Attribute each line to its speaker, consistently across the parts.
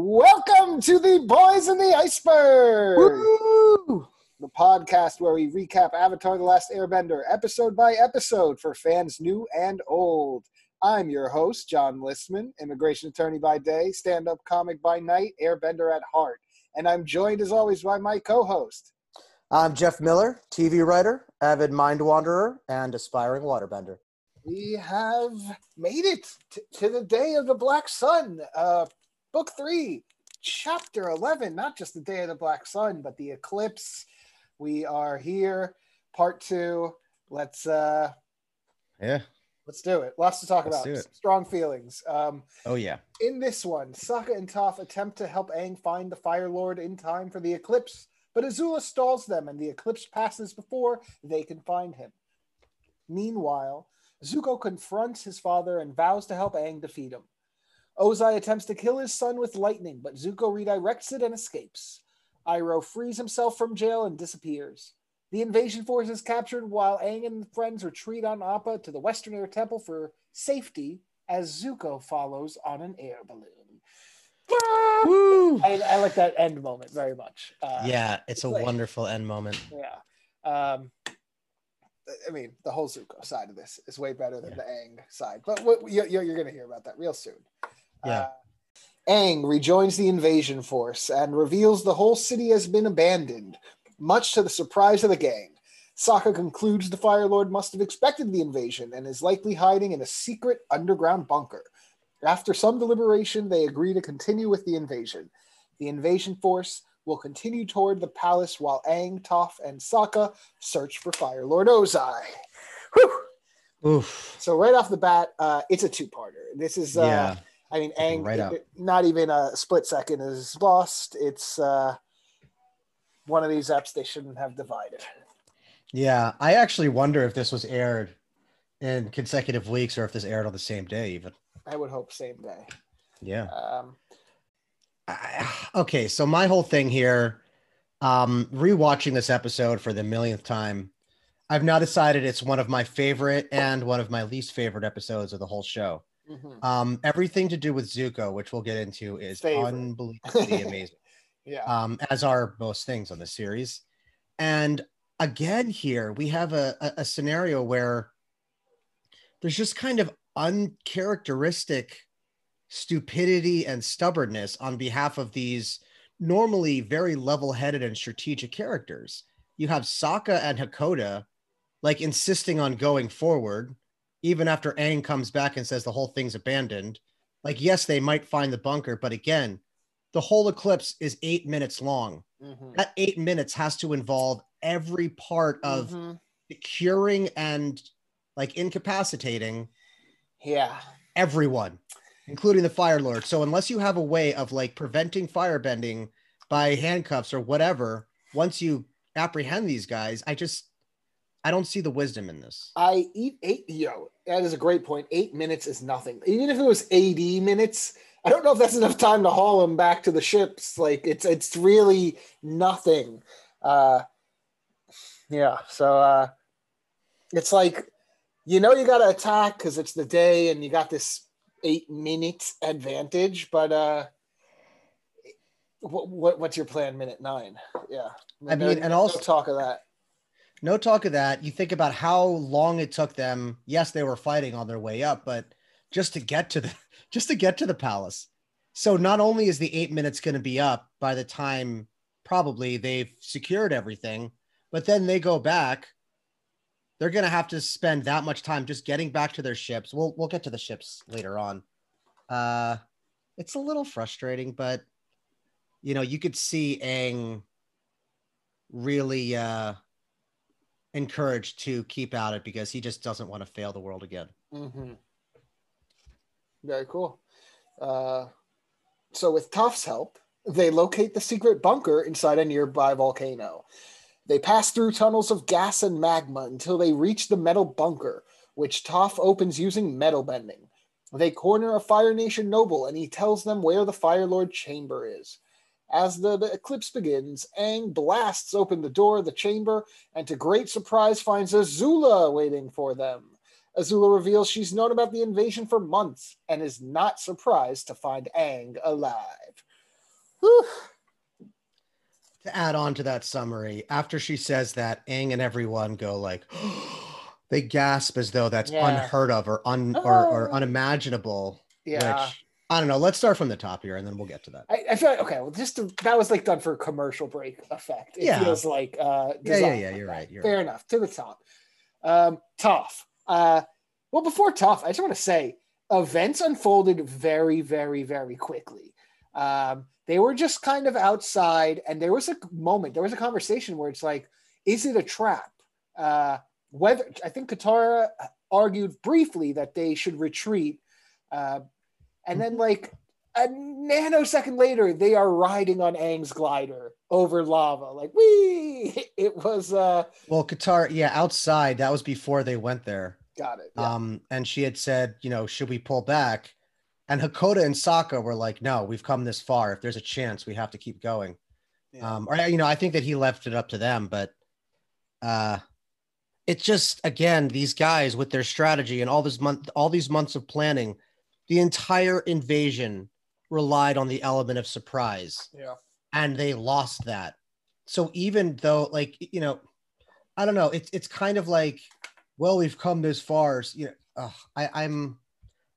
Speaker 1: Welcome to the Boys in the Iceberg,
Speaker 2: Woo!
Speaker 1: the podcast where we recap Avatar The Last Airbender episode by episode for fans new and old. I'm your host, Jon Listman, immigration attorney by day, stand up comic by night, airbender at heart. And I'm joined as always by my co host.
Speaker 2: I'm Jeff Miller, TV writer, avid mind wanderer, and aspiring waterbender.
Speaker 1: We have made it t- to the day of the Black Sun, uh, book three, chapter 11. Not just the day of the Black Sun, but the eclipse. We are here, part two. Let's uh,
Speaker 3: Yeah.
Speaker 1: let's do it. Lots to talk
Speaker 3: Let's
Speaker 1: about. Strong feelings. Um,
Speaker 3: Oh yeah.
Speaker 1: in this one, Sokka and Toph attempt to help Aang find the Fire Lord in time for the eclipse, but Azula stalls them and the eclipse passes before they can find him. Meanwhile, Zuko confronts his father and vows to help Aang defeat him. Ozai attempts to kill his son with lightning, but Zuko redirects it and escapes. Iroh frees himself from jail and disappears. The invasion force is captured while Aang and friends retreat on Appa to the Western Air Temple for safety as Zuko follows on an air balloon. I, I like that end moment very much. Uh,
Speaker 3: Yeah, it's a
Speaker 1: like-
Speaker 3: wonderful end moment.
Speaker 1: Yeah. Um, I mean, the whole Zuko side of this is way better than
Speaker 3: Yeah.
Speaker 1: the Aang side, but what, you're, you're going to hear about that real soon.
Speaker 3: Yeah.
Speaker 1: Uh, Aang rejoins the invasion force and reveals the whole city has been abandoned, much to the surprise of the gang. Sokka concludes the Fire Lord must have expected the invasion and is likely hiding in a secret underground bunker. After some deliberation, they agree to continue with the invasion. The invasion force will continue toward the palace while Aang, Toph, and Sokka search for Fire Lord Ozai. Whew.
Speaker 3: Oof.
Speaker 1: So right off the bat, uh, it's a two-parter. This is, uh,
Speaker 3: yeah.
Speaker 1: I mean, Aang,
Speaker 3: right
Speaker 1: it- not even a split second is lost. It's uh, one of these apps they shouldn't have divided.
Speaker 3: Yeah. I actually wonder if this was aired in consecutive weeks or if this aired on the same day even.
Speaker 1: I would hope same day.
Speaker 3: Yeah.
Speaker 1: Um,
Speaker 3: I, okay, so my whole thing here, um, rewatching this episode for the millionth time, I've now decided it's one of my favorite and one of my least favorite episodes of the whole show.
Speaker 1: Mhm.
Speaker 3: Um, everything to do with Zuko, which we'll get into, is
Speaker 1: Favorite.
Speaker 3: unbelievably amazing.
Speaker 1: Yeah.
Speaker 3: um, as are most things on the series. And again, here we have a, a, a scenario where there's just kind of uncharacteristic stupidity and stubbornness on behalf of these normally very level-headed and strategic characters. You have Sokka and Hakoda like insisting on going forward, even after Aang comes back and says the whole thing's abandoned. Like, yes, they might find the bunker, but again, the whole eclipse is eight minutes long.
Speaker 1: Mhm.
Speaker 3: That eight minutes has to involve every part of
Speaker 1: Mhm.
Speaker 3: curing and like incapacitating
Speaker 1: Yeah.
Speaker 3: everyone, including the Fire Lord. So unless you have a way of like preventing firebending by handcuffs or whatever, once you apprehend these guys, I just I don't see the wisdom in this.
Speaker 1: I eat eight. Yo, that is a great point. Eight minutes is nothing. Even if it was eighty minutes, I don't know if that's enough time to haul them back to the ships. Like it's it's really nothing. Uh, yeah. So uh, it's like you know you got to attack because it's the day and you got this eight minutes advantage, but uh. What, what what's your plan minute nine? Yeah,
Speaker 3: I
Speaker 1: No-
Speaker 3: mean, and
Speaker 1: no
Speaker 3: also-
Speaker 1: talk of that.
Speaker 3: No talk of that. You think about how long it took them. Yes, they were fighting on their way up, but just to get to the just to get to the palace. So not only is the eight minutes going to be up by the time probably they've secured everything, but then they go back. They're going to have to spend that much time just getting back to their ships. We'll we'll get to the ships later on. Uh, it's a little frustrating, but you know you could see Aang really uh encouraged to keep at it because he just doesn't want to fail the world again.
Speaker 1: Mm-hmm. Very cool. Uh, so, with Toph's help, they locate the secret bunker inside a nearby volcano. They pass through tunnels of gas and magma until they reach the metal bunker, which Toph opens using metal bending. They corner a Fire Nation noble and he tells them where the Fire Lord chamber is. As the, the eclipse begins, Aang blasts open the door of the chamber and, to great surprise, finds Azula waiting for them. Azula reveals she's known about the invasion for months and is not surprised to find Aang alive. Whew.
Speaker 3: To add on to that summary, after she says that, Aang and everyone go like, they gasp as though that's
Speaker 1: Yeah.
Speaker 3: unheard of or un or, or
Speaker 1: Oh.
Speaker 3: unimaginable.
Speaker 1: Yeah.
Speaker 3: Which I don't know. Let's start from the top here, and then we'll get to that.
Speaker 1: I, I feel like okay. Well, just to, that was like done for commercial break effect. It
Speaker 3: Yeah.
Speaker 1: feels like uh,
Speaker 3: Yeah, yeah, yeah,
Speaker 1: like
Speaker 3: you're
Speaker 1: that.
Speaker 3: right, you're
Speaker 1: Fair enough. To the top. Um, Toph. Uh, well, before Toph, I just want to say events unfolded very, very, very quickly. Um, they were just kind of outside, and there was a moment, there was a conversation where it's like, is it a trap? Uh, whether I think Katara argued briefly that they should retreat, uh, and then like a nanosecond later, they are riding on Aang's glider over lava. Like, we It was, uh,
Speaker 3: Well, Katara, yeah, outside. That was before they went there.
Speaker 1: got it. Yeah.
Speaker 3: Um, and she had said, you know, should we pull back? And Hakoda and Sokka were like, no, we've come this far. If there's a chance, we have to keep going.
Speaker 1: Yeah.
Speaker 3: Um, or you know, I think that he left it up to them, but uh it's just again, these guys with their strategy and all this month, all these months of planning, the entire invasion relied on the element of surprise
Speaker 1: yeah.
Speaker 3: and they lost that. So even though, like, you know, I don't know, it's it's kind of like, well, we've come this far. so, You know, ugh, I, I'm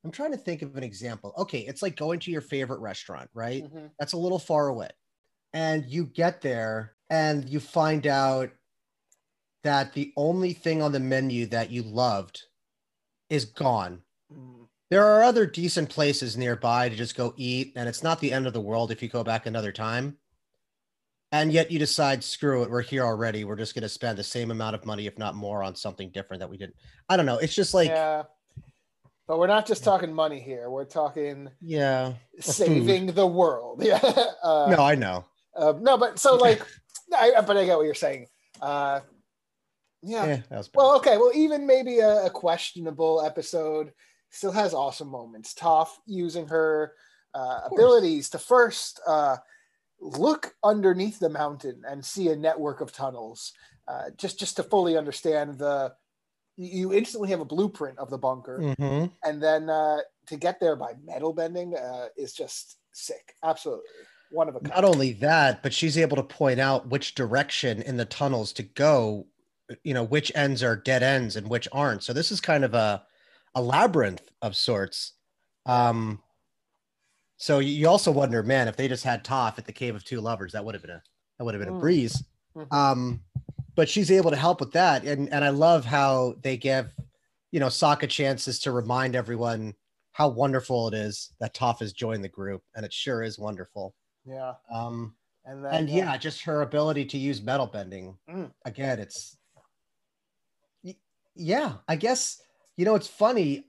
Speaker 3: I'm trying to think of an example. Okay, it's like going to your favorite restaurant, right?
Speaker 1: Mhm.
Speaker 3: That's a little far away, and you get there and you find out that the only thing on the menu that you loved is gone
Speaker 1: Mm.
Speaker 3: There are other decent places nearby to just go eat, and it's not the end of the world if you go back another time. And yet you decide, screw it, we're here already. We're just going to spend the same amount of money, if not more, on something different that we didn't. I don't know. It's just like, yeah.
Speaker 1: But we're not just talking money here. We're talking
Speaker 3: Yeah.
Speaker 1: saving the world. Yeah. Uh,
Speaker 3: no, I know.
Speaker 1: uh, no, but so like, I, but I get what you're saying. Uh, yeah.
Speaker 3: Yeah, that was.
Speaker 1: Well, okay. Well, even maybe a, a questionable episode still has awesome moments. Toph using her uh, abilities to first uh, look underneath the mountain and see a network of tunnels, uh, just just to fully understand the. You instantly have a blueprint of the bunker,
Speaker 3: Mhm.
Speaker 1: and then uh, to get there by metal bending uh, is just sick. Absolutely, one of a kind.
Speaker 3: Not only that, but she's able to point out which direction in the tunnels to go, you know, which ends are dead ends and which aren't. So this is kind of a, a labyrinth of sorts. Um, so you- you also wonder, man, if they just had Toph at the Cave of Two Lovers, that would have been a that would have been a
Speaker 1: Mm.
Speaker 3: breeze.
Speaker 1: Mhm.
Speaker 3: Um, but she's able to help with that, and and I love how they give, you know, Sokka chances to remind everyone how wonderful it is that Toph has joined the group, and it sure is wonderful.
Speaker 1: yeah,
Speaker 3: Um,
Speaker 1: and then
Speaker 3: and
Speaker 1: uh,
Speaker 3: yeah, just her ability to use metal bending.
Speaker 1: Mm.
Speaker 3: Again, it's y- yeah. I guess you know it's funny,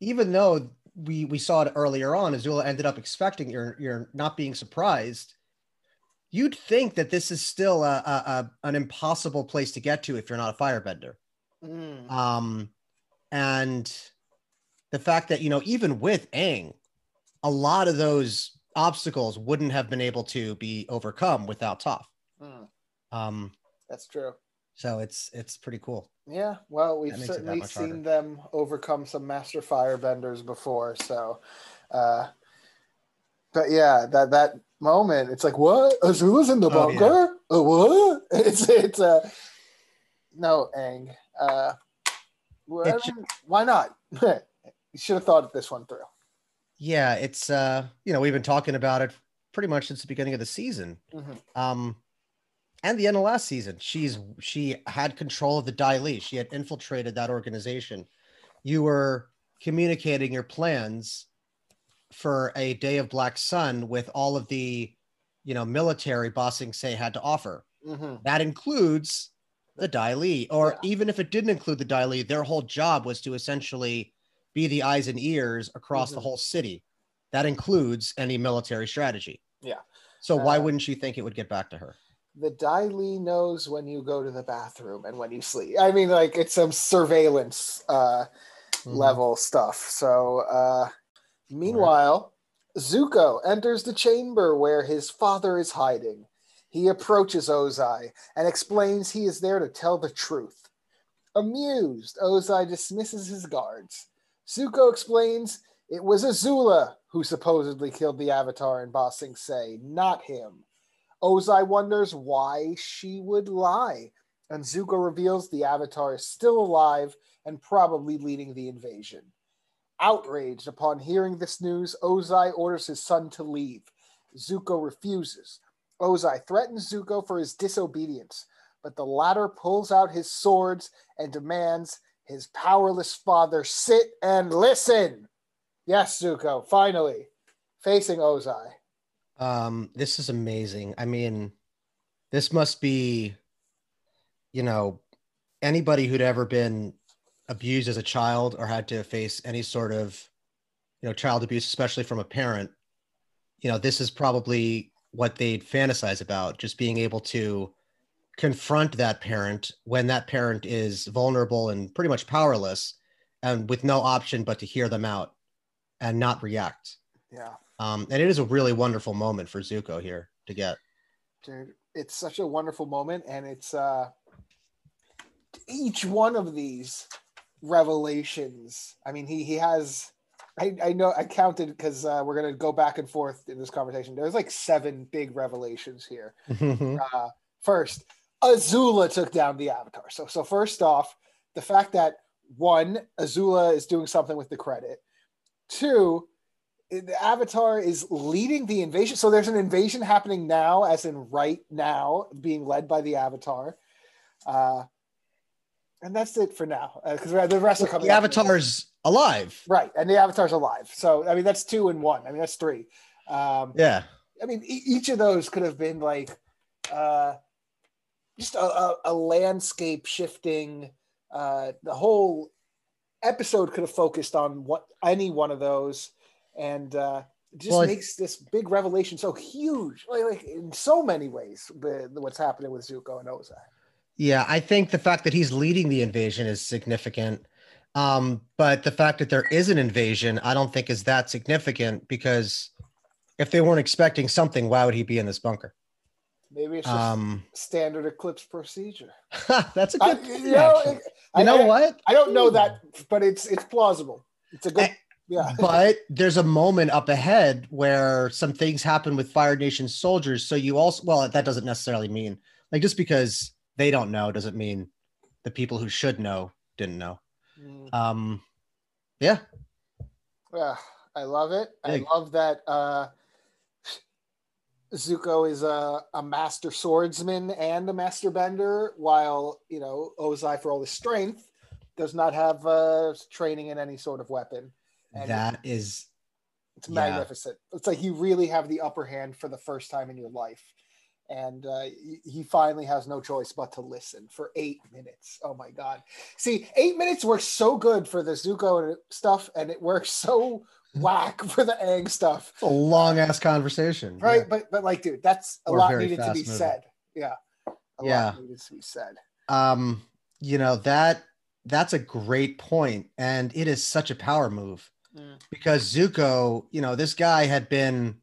Speaker 3: even though we we saw it earlier on, Azula ended up expecting you're you're not being surprised. You'd think that this is still a, a, a an impossible place to get to if you're not a firebender.
Speaker 1: mm,
Speaker 3: Um, and the fact that you know even with Aang, a lot of those obstacles wouldn't have been able to be overcome without Toph.
Speaker 1: mm,
Speaker 3: Um,
Speaker 1: that's true.
Speaker 3: So it's it's pretty cool.
Speaker 1: Yeah, well, we've
Speaker 3: That makes it that
Speaker 1: certainly seen
Speaker 3: harder.
Speaker 1: them overcome some master firebenders before. So, uh, but yeah, that that moment, it's like, what? Azula's in the
Speaker 3: Oh, yeah.
Speaker 1: bunker? Uh, what? It's it's uh, no, Aang. Uh, why not? you should have thought this one through.
Speaker 3: Yeah, it's uh, you know, we've been talking about it pretty much since the beginning of the season.
Speaker 1: Mhm.
Speaker 3: Um, and the end of last season, she's she had control of the Dai Li. She had infiltrated that organization. You were communicating your plans for a day of black sun with all of the, you know, military Ba Sing Se had to offer.
Speaker 1: Mhm.
Speaker 3: That includes the Dai Li, or
Speaker 1: Yeah.
Speaker 3: even if it didn't include the Dai Li, their whole job was to essentially be the eyes and ears across the
Speaker 1: Mhm.
Speaker 3: whole city. That includes any military strategy.
Speaker 1: Yeah.
Speaker 3: So why
Speaker 1: Uh,
Speaker 3: wouldn't she think it would get back to her?
Speaker 1: The Dai Li knows when you go to the bathroom and when you sleep. I mean, like it's some surveillance uh,
Speaker 3: Mhm.
Speaker 1: level stuff. So, uh, meanwhile, Zuko enters the chamber where his father is hiding. He approaches Ozai and explains he is there to tell the truth. Amused, Ozai dismisses his guards. Zuko explains it was Azula who supposedly killed the Avatar in Ba Sing Se, not him. Ozai wonders why she would lie, and Zuko reveals the Avatar is still alive and probably leading the invasion. Outraged upon hearing this news, Ozai orders his son to leave. Zuko refuses. Ozai threatens Zuko for his disobedience, but the latter pulls out his swords and demands his powerless father sit and listen. Yes, Zuko, finally facing Ozai.
Speaker 3: Um, this is amazing. I mean, this must be, you know, anybody who'd ever been abused as a child or had to face any sort of, you know, child abuse, especially from a parent. You know, this is probably what they'd fantasize about, just being able to confront that parent when that parent is vulnerable and pretty much powerless and with no option but to hear them out and not react.
Speaker 1: Yeah.
Speaker 3: Um, and it is a really wonderful moment for Zuko here to get.
Speaker 1: Dude, it's such a wonderful moment, and it's uh each one of these revelations. I mean, he he has. I, I know I counted because uh, we're gonna go back and forth in this conversation. There's like seven big revelations here. Uh, first, Azula took down the Avatar. So so first off, the fact that one Azula is doing something with the credit. Two, the Avatar is leading the invasion. So there's an invasion happening now, as in right now, being led by the Avatar. Uh, and that's it for now, because the rest are coming.
Speaker 3: the. Avatar's alive.
Speaker 1: right, and the Avatar's alive. So I mean, that's two and one. I mean, that's three. Um,
Speaker 3: Yeah.
Speaker 1: I mean, e- each of those could have been like uh, just a, a, a landscape shifting. Uh, the whole episode could have focused on what any one of those, and uh, it just
Speaker 3: Well,
Speaker 1: makes this big revelation so huge, like, like in so many ways. The, what's happening with Zuko and Ozai.
Speaker 3: Yeah, I think the fact that he's leading the invasion is significant. Um, but the fact that there is an invasion, I don't think is that significant because if they weren't expecting something, why would he be in this bunker?
Speaker 1: Maybe it's just
Speaker 3: Um,
Speaker 1: standard eclipse procedure.
Speaker 3: that's a good.
Speaker 1: you know,
Speaker 3: actually.
Speaker 1: I,
Speaker 3: know
Speaker 1: I,
Speaker 3: what?
Speaker 1: I don't know that, but it's it's plausible. It's a good. Yeah.
Speaker 3: but there's a moment up ahead where some things happen with Fire Nation soldiers. So you also, well, that doesn't necessarily mean like just because they don't know doesn't mean the people who should know didn't know.
Speaker 1: Mm.
Speaker 3: Um, yeah,
Speaker 1: Yeah, I love it.
Speaker 3: Big.
Speaker 1: I love that uh, Zuko is a, a master swordsman and a master bender, while you know Ozai, for all his strength, does not have uh, training in any sort of weapon. And
Speaker 3: that is
Speaker 1: it's
Speaker 3: yeah.
Speaker 1: magnificent. It's like you really have the upper hand for the first time in your life, and uh, he- finally has no choice but to listen for eight minutes. Oh my god! See, eight minutes works so good for the Zuko stuff, and it works so whack for the Aang stuff,
Speaker 3: it's a long ass conversation.
Speaker 1: right?
Speaker 3: Yeah.
Speaker 1: But but like, dude, that's a
Speaker 3: Or
Speaker 1: lot needed to be
Speaker 3: fast-moving.
Speaker 1: said. Yeah, a
Speaker 3: Yeah.
Speaker 1: lot needed to be said.
Speaker 3: Um, you know that that's a great point, and it is such a power move
Speaker 1: Mm.
Speaker 3: because Zuko, you know, this guy had been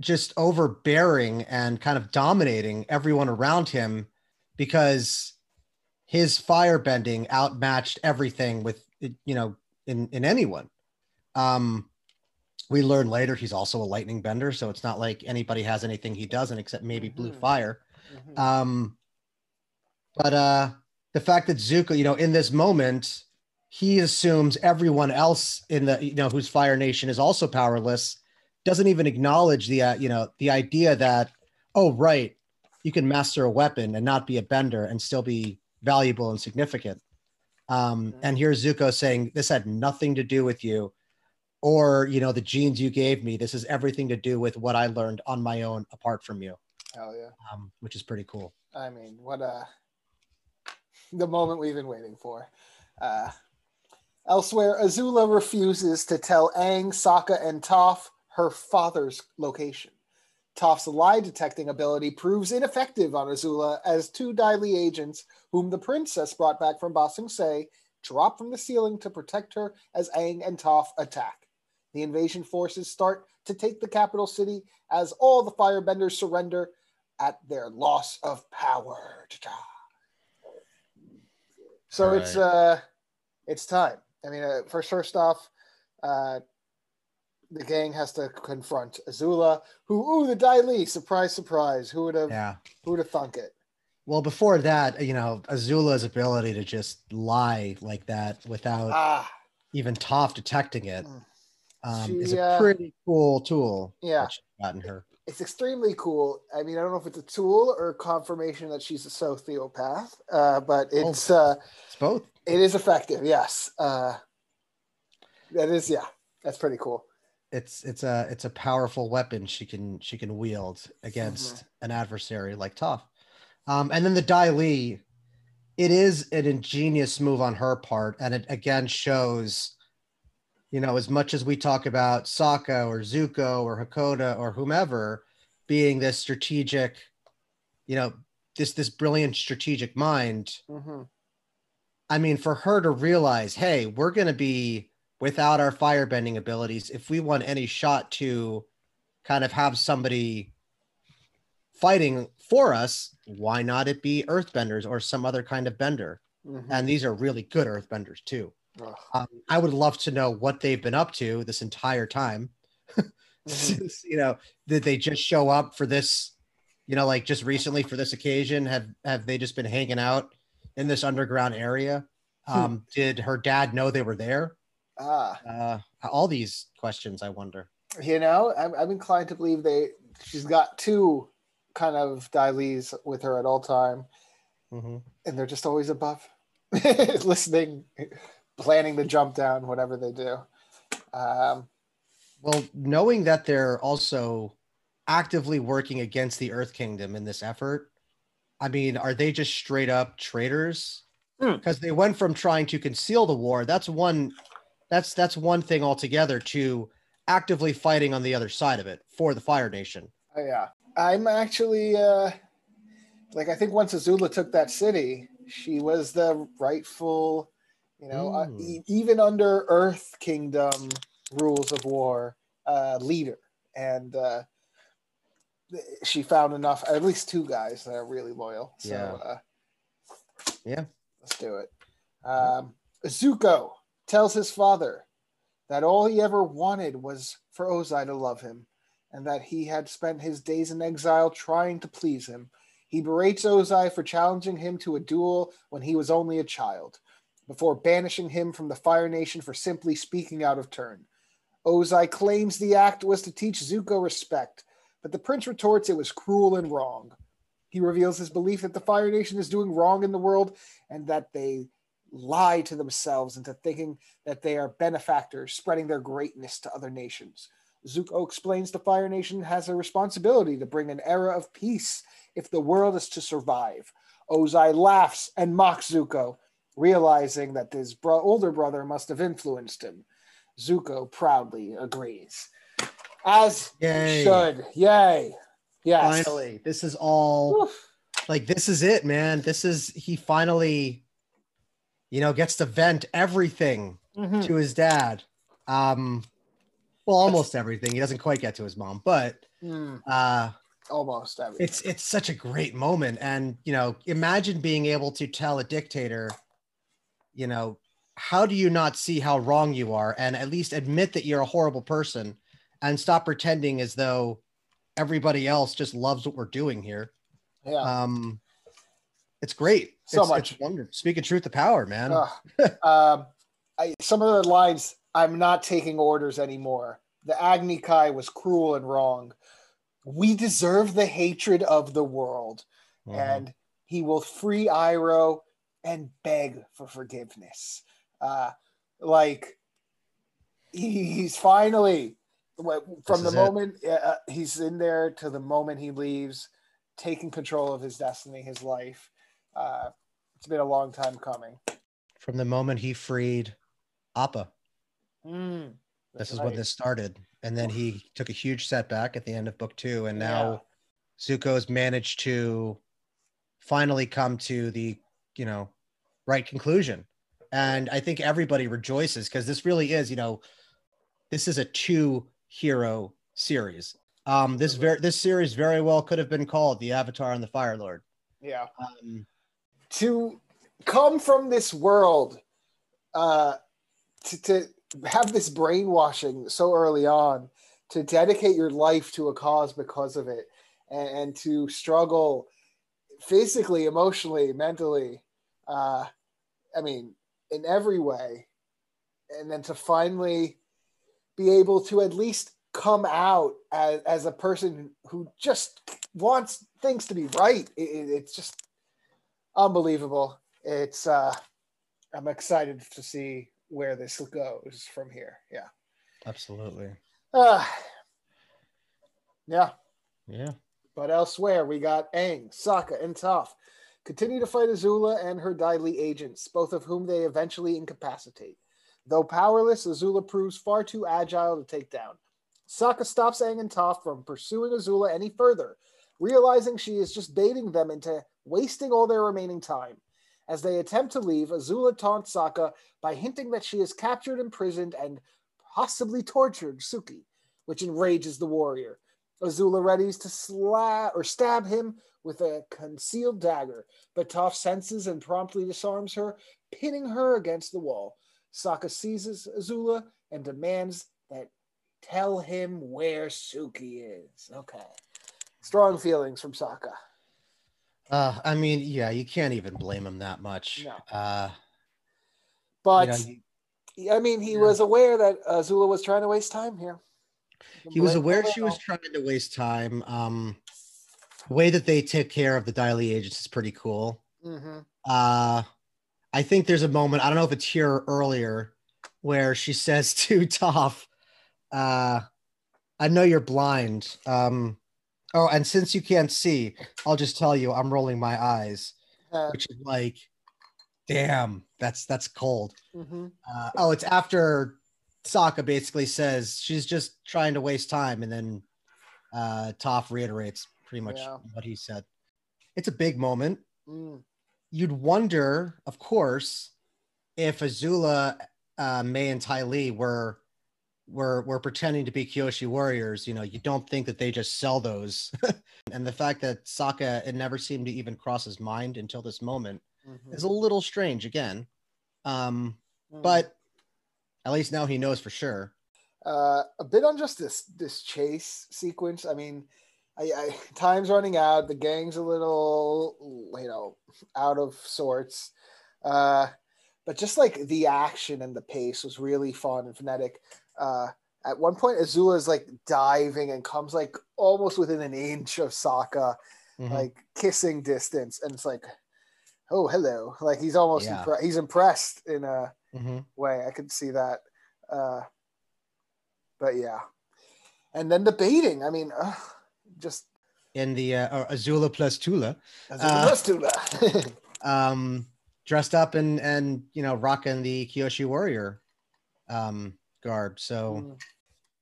Speaker 3: just overbearing and kind of dominating everyone around him because his fire bending outmatched everything with you know in in anyone. Um, we learn later he's also a lightning bender, so it's not like anybody has anything he doesn't except maybe blue
Speaker 1: Mhm.
Speaker 3: fire.
Speaker 1: Mhm.
Speaker 3: Um, but uh, the fact that Zuko, you know, in this moment, he assumes everyone else in the, you know, whose Fire Nation is also powerless, doesn't even acknowledge the, uh, you know, the idea that, oh, right, you can master a weapon and not be a bender and still be valuable and significant. Um, and here's Zuko saying, this had nothing to do with you or, you know, the genes you gave me. This is everything to do with what I learned on my own apart from you,
Speaker 1: Hell yeah!
Speaker 3: um, which is pretty cool.
Speaker 1: I mean, what a the moment we've been waiting for. Uh, elsewhere, Azula refuses to tell Aang, Sokka, and Toph her father's location. Toph's lie detecting ability proves ineffective on Azula as two Dai Li agents, whom the princess brought back from Ba Sing Se, drop from the ceiling to protect her as Aang and Toph attack. The invasion forces start to take the capital city as all the firebenders surrender at their loss of power. So
Speaker 3: All
Speaker 1: it's uh, it's time. I mean, uh, first first off, uh, the gang has to confront Azula, who ooh the Dai Li, surprise, surprise. Who would have
Speaker 3: Yeah.
Speaker 1: who would have thunk it?
Speaker 3: Well, before that, you know, Azula's ability to just lie like that without
Speaker 1: Ah,
Speaker 3: even Toph detecting it
Speaker 1: Mm.
Speaker 3: um, is
Speaker 1: She,
Speaker 3: a
Speaker 1: uh,
Speaker 3: pretty cool tool.
Speaker 1: yeah.
Speaker 3: she's gotten her.
Speaker 1: It's extremely cool. I mean, I don't know if it's a tool or confirmation that she's a sociopath, uh, but it's uh,
Speaker 3: It's both.
Speaker 1: it is effective. Yes, uh, that is yeah, that's pretty cool.
Speaker 3: It's it's a it's a powerful weapon she can she can wield against
Speaker 1: Mm-hmm.
Speaker 3: an adversary like Toph. Um, and then the Dai Li, it is an ingenious move on her part, and it again shows, you know, as much as we talk about Sokka or Zuko or Hakoda or whomever being this strategic, you know, this this brilliant strategic mind.
Speaker 1: hmm
Speaker 3: I mean, for her to realize, hey, we're going to be without our firebending abilities. If we want any shot to kind of have somebody fighting for us, why not it be earthbenders or some other kind of bender?
Speaker 1: hmm
Speaker 3: And these are really good earthbenders too. Um, I would love to know what they've been up to this entire time.
Speaker 1: Mhm.
Speaker 3: Since, you know, did they just show up for this? You know, like just recently for this occasion, have have they just been hanging out in this underground area?
Speaker 1: Hmm.
Speaker 3: Um, did her dad know they were there?
Speaker 1: Ah,
Speaker 3: Uh, all these questions, I wonder.
Speaker 1: you know, I'm, I'm inclined to believe they she's got two kind of Dai Lis with her at all time,
Speaker 3: Mhm.
Speaker 1: and they're just always above, listening, planning the jump down, whatever they do. Um,
Speaker 3: Well, knowing that they're also actively working against the Earth Kingdom in this effort, I mean, are they just straight up traitors?
Speaker 1: Hmm.
Speaker 3: Because they went from trying to conceal the war. That's one. That's that's one thing altogether. To actively fighting on the other side of it for the Fire Nation.
Speaker 1: Oh, yeah. I'm actually uh like I think once Azula took that city, she was the rightful, you know, uh,
Speaker 3: Mm.
Speaker 1: e- even under Earth Kingdom rules of war, uh leader. And uh she found enough at least two guys that are really loyal. So
Speaker 3: Yeah.
Speaker 1: uh
Speaker 3: Yeah.
Speaker 1: Let's do it. Um Zuko tells his father that all he ever wanted was for Ozai to love him and that he had spent his days in exile trying to please him. He berates Ozai for challenging him to a duel when he was only a child, before banishing him from the Fire Nation for simply speaking out of turn. Ozai claims the act was to teach Zuko respect, but the prince retorts it was cruel and wrong. He reveals his belief that the Fire Nation is doing wrong in the world and that they lie to themselves into thinking that they are benefactors, spreading their greatness to other nations. Zuko explains the Fire Nation has a responsibility to bring an era of peace if the world is to survive. Ozai laughs and mocks Zuko, realizing that his bro- older brother must have influenced him. Zuko proudly agrees. As he
Speaker 3: Yay.
Speaker 1: should. Yay. Yes.
Speaker 3: Finally, this is all.
Speaker 1: Oof.
Speaker 3: like this is it man this is he finally you know gets to vent everything
Speaker 1: Mhm.
Speaker 3: to his dad um well almost everything he doesn't quite get to his mom but
Speaker 1: Mm,
Speaker 3: uh
Speaker 1: almost everything.
Speaker 3: it's it's such a great moment and you know imagine being able to tell a dictator you know how do you not see how wrong you are and at least admit that you're a horrible person and stop pretending as though everybody else just loves what we're doing here
Speaker 1: yeah.
Speaker 3: um it's great
Speaker 1: So
Speaker 3: It's-
Speaker 1: much.
Speaker 3: it's wonderful speaking truth to power man
Speaker 1: Ugh. um, I, some of the lines, I'm not taking orders anymore. The Agni Kai was cruel and wrong. We deserve the hatred of the world,
Speaker 3: Mhm.
Speaker 1: and he will free Iroh and beg for forgiveness. Uh, like he, he's finally from the moment uh, he's in there to the moment he leaves, taking control of his destiny, his life. Uh, it's been a long time coming.
Speaker 3: from the moment he freed appa
Speaker 1: Mm,
Speaker 3: this is when this started and then he took a huge setback at the end of book two and
Speaker 1: Yeah.
Speaker 3: now zuko's managed to finally come to the you know right conclusion. And i think everybody rejoices because this really is you know this is a two hero series. Um this very this series very well could have been called the avatar and the fire lord.
Speaker 1: Yeah.
Speaker 3: um
Speaker 1: To come from this world, uh, to, to have this brainwashing so early on to dedicate your life to a cause because of it and, and to struggle physically, emotionally, mentally. Uh, I mean, in every way. And then to finally be able to at least come out as, as a person who just wants things to be right. It, it, it's just unbelievable. It's, uh, I'm excited to see where this goes from here. Yeah.
Speaker 3: Absolutely.
Speaker 1: Uh, yeah.
Speaker 3: Yeah.
Speaker 1: But elsewhere, we got Aang, Sokka, and Toph continue to fight Azula and her Dai Li agents, both of whom they eventually incapacitate. Though powerless, Azula proves far too agile to take down. Sokka stops Aang and Toph from pursuing Azula any further, realizing she is just baiting them into wasting all their remaining time. As they attempt to leave, Azula taunts Sokka by hinting that she has captured, imprisoned, and possibly tortured Suki, which enrages the warrior. Azula readies to slap or stab him with a concealed dagger, but Toph senses and promptly disarms her, pinning her against the wall. Sokka seizes Azula and demands that tell him where Suki is. Okay. Strong feelings from Sokka.
Speaker 3: Uh, I mean, yeah, you can't even blame him that much.
Speaker 1: No.
Speaker 3: Uh,
Speaker 1: But
Speaker 3: you know,
Speaker 1: I mean, he
Speaker 3: Yeah.
Speaker 1: was aware that Azula was trying to waste time here.
Speaker 3: He was aware she was trying to waste time. Um, the way that they take care of the Dai Li agents is pretty cool.
Speaker 1: Mhm.
Speaker 3: Uh, I think there's a moment, I don't know if it's here or earlier, where she says to Toph, uh, I know you're blind. Um, oh, and since you can't see, I'll just tell you I'm rolling my eyes,
Speaker 1: Uh,
Speaker 3: which is like, damn, that's that's cold.
Speaker 1: mhm.
Speaker 3: Uh, oh, it's after Sokka basically says she's just trying to waste time, and then uh, Toph reiterates pretty much
Speaker 1: Yeah.
Speaker 3: what he said. It's a big moment.
Speaker 1: Mm.
Speaker 3: You'd wonder, of course, if Azula, uh, May, and Ty Lee were were were pretending to be Kyoshi warriors. You know, you don't think that they just sell those, and the fact that Sokka it never seemed to even cross his mind until this moment
Speaker 1: Mhm.
Speaker 3: is a little strange. Again, um,
Speaker 1: Mm.
Speaker 3: but at least now he knows for sure.
Speaker 1: uh, a bit on just this this chase sequence. I mean, I, I time's running out. The gang's a little, you know, out of sorts. Uh, but just like the action and the pace was really fun and frenetic. Uh, at one point, Azula is like diving and comes like almost within an inch of Sokka,
Speaker 3: Mhm.
Speaker 1: like kissing distance, and it's like, oh hello, like he's almost
Speaker 3: Yeah.
Speaker 1: impre- he's impressed in a
Speaker 3: Mhm.
Speaker 1: way. I could see that. Uh, but yeah. And then the baiting. I mean, just
Speaker 3: In the uh, or Azula plus Tula,
Speaker 1: as
Speaker 3: Uh,
Speaker 1: a to
Speaker 3: um, dressed up and and you know rocking the Kyoshi warrior um, garb. So
Speaker 1: Mm.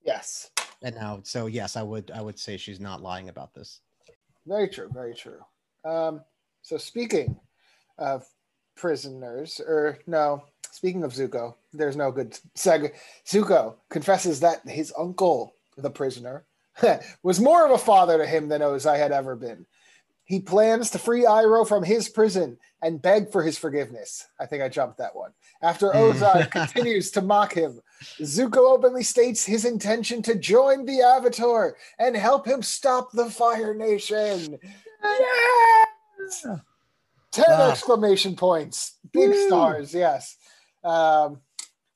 Speaker 1: yes,
Speaker 3: and now, so yes, I would I would say she's not lying about this.
Speaker 1: very true. Very true. Um, so speaking of prisoners, or no, speaking of Zuko, there's no good seg. Zuko confesses that his uncle, the prisoner, was more of a father to him than Ozai had ever been. He plans to free Iroh from his prison and beg for his forgiveness. I think I jumped that one. After hmm. Ozai continues to mock him, Zuko openly states his intention to join the Avatar and help him stop the Fire Nation. Yes! Ten
Speaker 3: Ah.
Speaker 1: exclamation points. Big
Speaker 3: Woo.
Speaker 1: stars, yes. Um,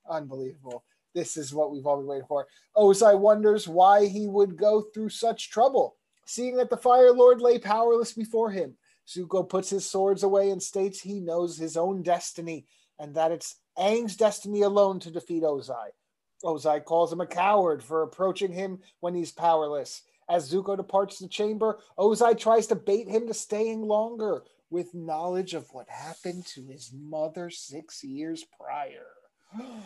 Speaker 1: unbelievable. This is what we've all been waiting for. Ozai wonders why he would go through such trouble, seeing that the Fire Lord lay powerless before him. Zuko puts his swords away and states he knows his own destiny and that it's Aang's destiny alone to defeat Ozai. Ozai calls him a coward for approaching him when he's powerless. As Zuko departs the chamber, Ozai tries to bait him to staying longer with knowledge of what happened to his mother six years prior.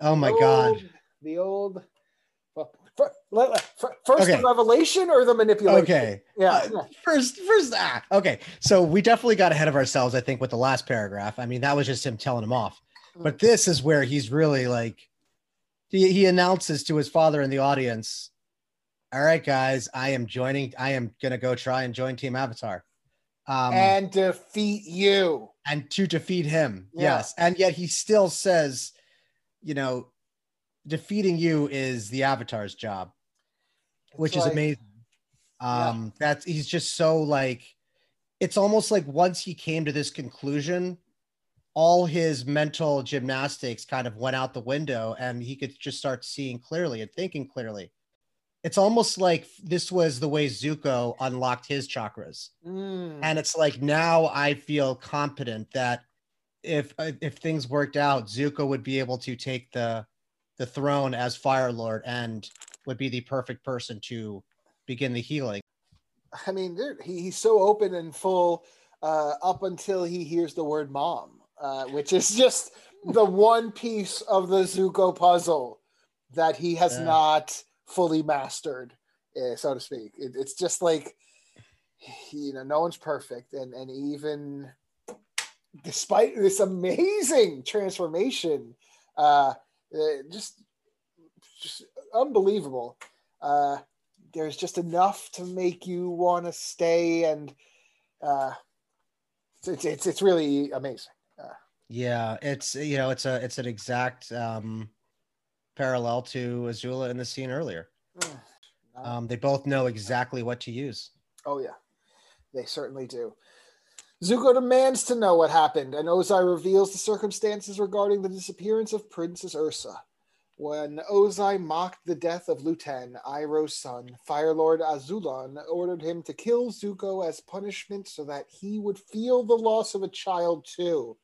Speaker 3: Oh my
Speaker 1: The
Speaker 3: god!
Speaker 1: The old. Well, let- let- first
Speaker 3: Okay.
Speaker 1: the revelation or the manipulation?
Speaker 3: Okay,
Speaker 1: Yeah.
Speaker 3: Uh, first, first, ah, okay. So we definitely got ahead of ourselves, I think, with the last paragraph. I mean, that was just him telling him off. But this is where he's really like, he, he announces to his father in the audience, "All right, guys, I am joining. I am gonna go try and join Team Avatar." Um,
Speaker 1: and, defeat you.
Speaker 3: And to defeat him,
Speaker 1: Yeah.
Speaker 3: yes. And yet he still says, you know, defeating you is the Avatar's job, which
Speaker 1: It's
Speaker 3: is
Speaker 1: like-
Speaker 3: amazing.
Speaker 1: Yeah.
Speaker 3: Um, that's he's just so like, it's almost like once he came to this conclusion, all his mental gymnastics kind of went out the window, and he could just start seeing clearly and thinking clearly. It's almost like this was the way Zuko unlocked his chakras.
Speaker 1: Mm.
Speaker 3: and it's like now I feel confident that if uh, if things worked out, Zuko would be able to take the the throne as Fire Lord and would be the perfect person to begin the healing.
Speaker 1: I mean, he, he's so open and full uh, up until he hears the word mom, uh, which is just the one piece of the Zuko puzzle that he has
Speaker 3: Yeah.
Speaker 1: not fully mastered, uh, so to speak. It, it's just like, you know, no one's perfect. And, and even despite this amazing transformation, uh, uh, just, just unbelievable. Uh, there's just enough to make you want to stay and uh it's it's it's really amazing
Speaker 3: Yeah, it's you know it's a it's an exact um, parallel to Azula in the scene earlier.
Speaker 1: Mm.
Speaker 3: Um, they both know exactly what to use.
Speaker 1: oh yeah they certainly do zuko demands to know what happened and ozai reveals the circumstances regarding the disappearance of princess ursa when ozai mocked the death of Lu Ten iroh's son fire lord Azulon ordered him to kill zuko as punishment so that he would feel the loss of a child too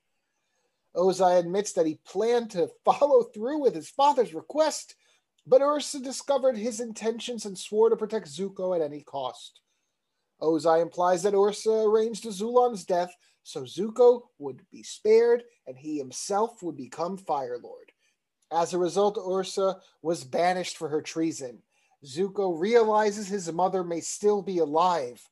Speaker 1: Ozai admits that he planned to follow through with his father's request, but Ursa discovered his intentions and swore to protect Zuko at any cost. Ozai implies that Ursa arranged Azulon's death so Zuko would be spared and he himself would become Fire Lord. As a result, Ursa was banished for her treason. Zuko realizes his mother may still be alive.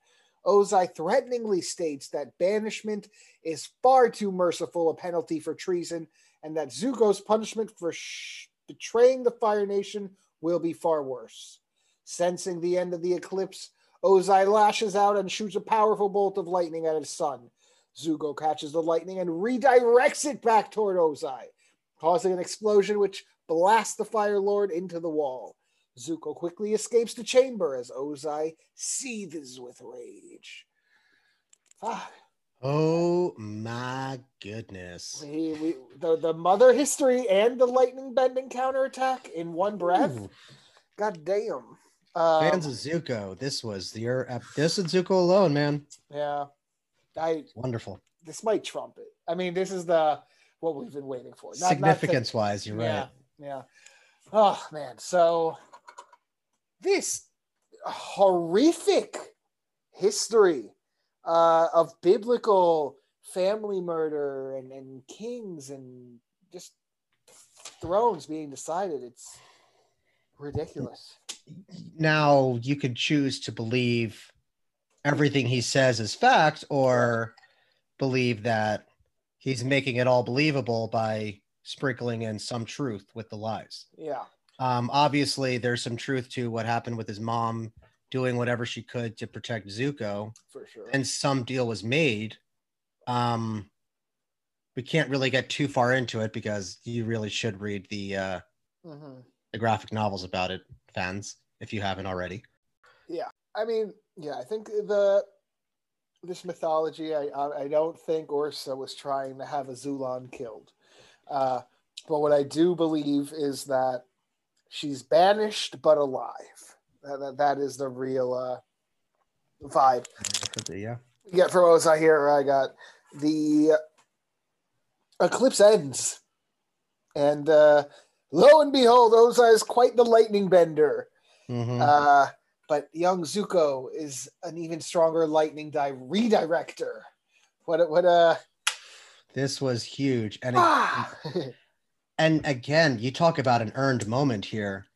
Speaker 1: Ozai threateningly states that banishment is far too merciful a penalty for treason, and that Zuko's punishment for sh- betraying the Fire Nation will be far worse. Sensing the end of the eclipse, Ozai lashes out and shoots a powerful bolt of lightning at his son. Zuko catches the lightning and redirects it back toward Ozai, causing an explosion which blasts the Fire Lord into the wall. Zuko quickly escapes the chamber as Ozai seethes with rage. Ah,
Speaker 3: Oh my goodness!
Speaker 1: we, we, the, the mother history and the lightning bending counterattack in one breath.
Speaker 3: Ooh.
Speaker 1: God damn. Um,
Speaker 3: Fans of Zuko, this was your this and Zuko alone, man.
Speaker 1: yeah. I
Speaker 3: Wonderful.
Speaker 1: this might trump it. I mean, this is the what we've been waiting for. Not- not to-
Speaker 3: Significance wise, you're
Speaker 1: yeah,
Speaker 3: right.
Speaker 1: Yeah. Oh man. So this horrific history uh, of biblical family murder and, and kings and just thrones being decided. It's ridiculous.
Speaker 3: Now you could choose to believe everything he says is fact, or believe that he's making it all believable by sprinkling in some truth with the lies.
Speaker 1: Yeah.
Speaker 3: Um, obviously, there's some truth to what happened with his mom doing whatever she could to protect Zuko,
Speaker 1: For sure.
Speaker 3: and some deal was made. Um, we can't really get too far into it because you really should read the uh,
Speaker 1: hmm
Speaker 3: the graphic novels about it, fans, if you haven't already.
Speaker 1: Yeah, I mean, yeah, I think the this mythology. I I, don't think Ursa was trying to have Azulon killed, uh, but what I do believe is that she's banished but alive. That that, that is the real uh, vibe.
Speaker 3: Yeah.
Speaker 1: Get from Ozai here. I got the eclipse ends, and uh, lo and behold, Ozai is quite the lightning bender.
Speaker 3: Mhm.
Speaker 1: Uh, but young Zuko is an even stronger lightning di- redirector. What a- what uh
Speaker 3: this was huge, and
Speaker 1: ah!
Speaker 3: and again, you talk about an earned moment here.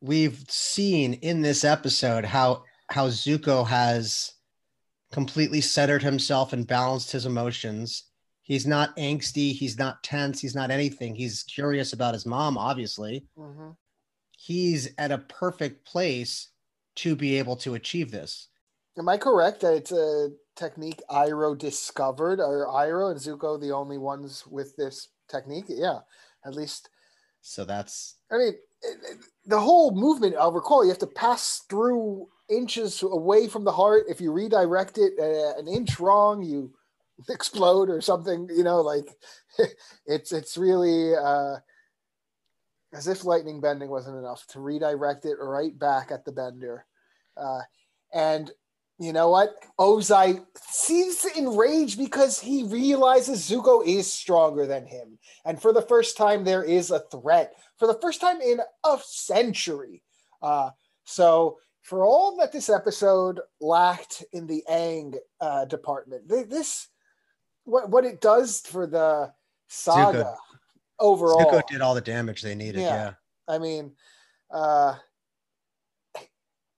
Speaker 3: We've seen in this episode how how Zuko has completely centered himself and balanced his emotions. He's not angsty, he's not tense, he's not anything. He's curious about his mom, obviously.
Speaker 1: Mhm.
Speaker 3: He's at a perfect place to be able to achieve this.
Speaker 1: Am I correct that it's a technique Iroh discovered? Are Iroh and Zuko the only ones with this technique? Yeah, at least.
Speaker 3: So that's
Speaker 1: I mean, the whole movement, I'll recall, you have to pass through inches away from the heart. If you redirect it uh, an inch wrong, you explode or something. You know, like it's it's really uh, as if lightning bending wasn't enough to redirect it right back at the bender. Uh, and you know what? Ozai seems enraged because he realizes Zuko is stronger than him. And for the first time, there is a threat. For the first time in a century. Uh, so, for all that this episode lacked in the Aang uh, department, this, what, what it does for the saga
Speaker 3: Zuko.
Speaker 1: overall.
Speaker 3: Zuko did all the damage they needed.
Speaker 1: Yeah.
Speaker 3: Yeah.
Speaker 1: I mean, uh,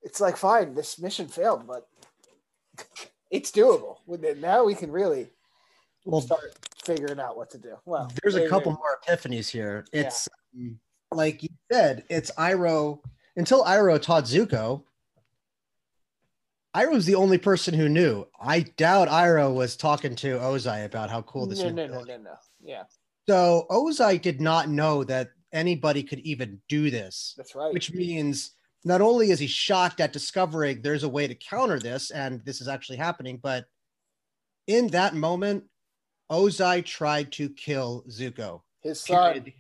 Speaker 1: it's like fine, this mission failed, but it's doable. Now, we can really
Speaker 3: Well,
Speaker 1: start figuring out what to do. Well,
Speaker 3: there's a couple
Speaker 1: there-
Speaker 3: more epiphanies here.
Speaker 1: Yeah.
Speaker 3: It's um, like you said, it's Iroh until Iroh taught Zuko. Iroh's the only person who knew. I doubt Iroh was talking to Ozai about how cool this
Speaker 1: No, no, no, no, no. Yeah,
Speaker 3: So Ozai did not know that anybody could even do this,
Speaker 1: that's right.
Speaker 3: which means not only is he shocked at discovering there's a way to counter this and this is actually happening, but in that moment, Ozai tried to kill Zuko.
Speaker 1: His son.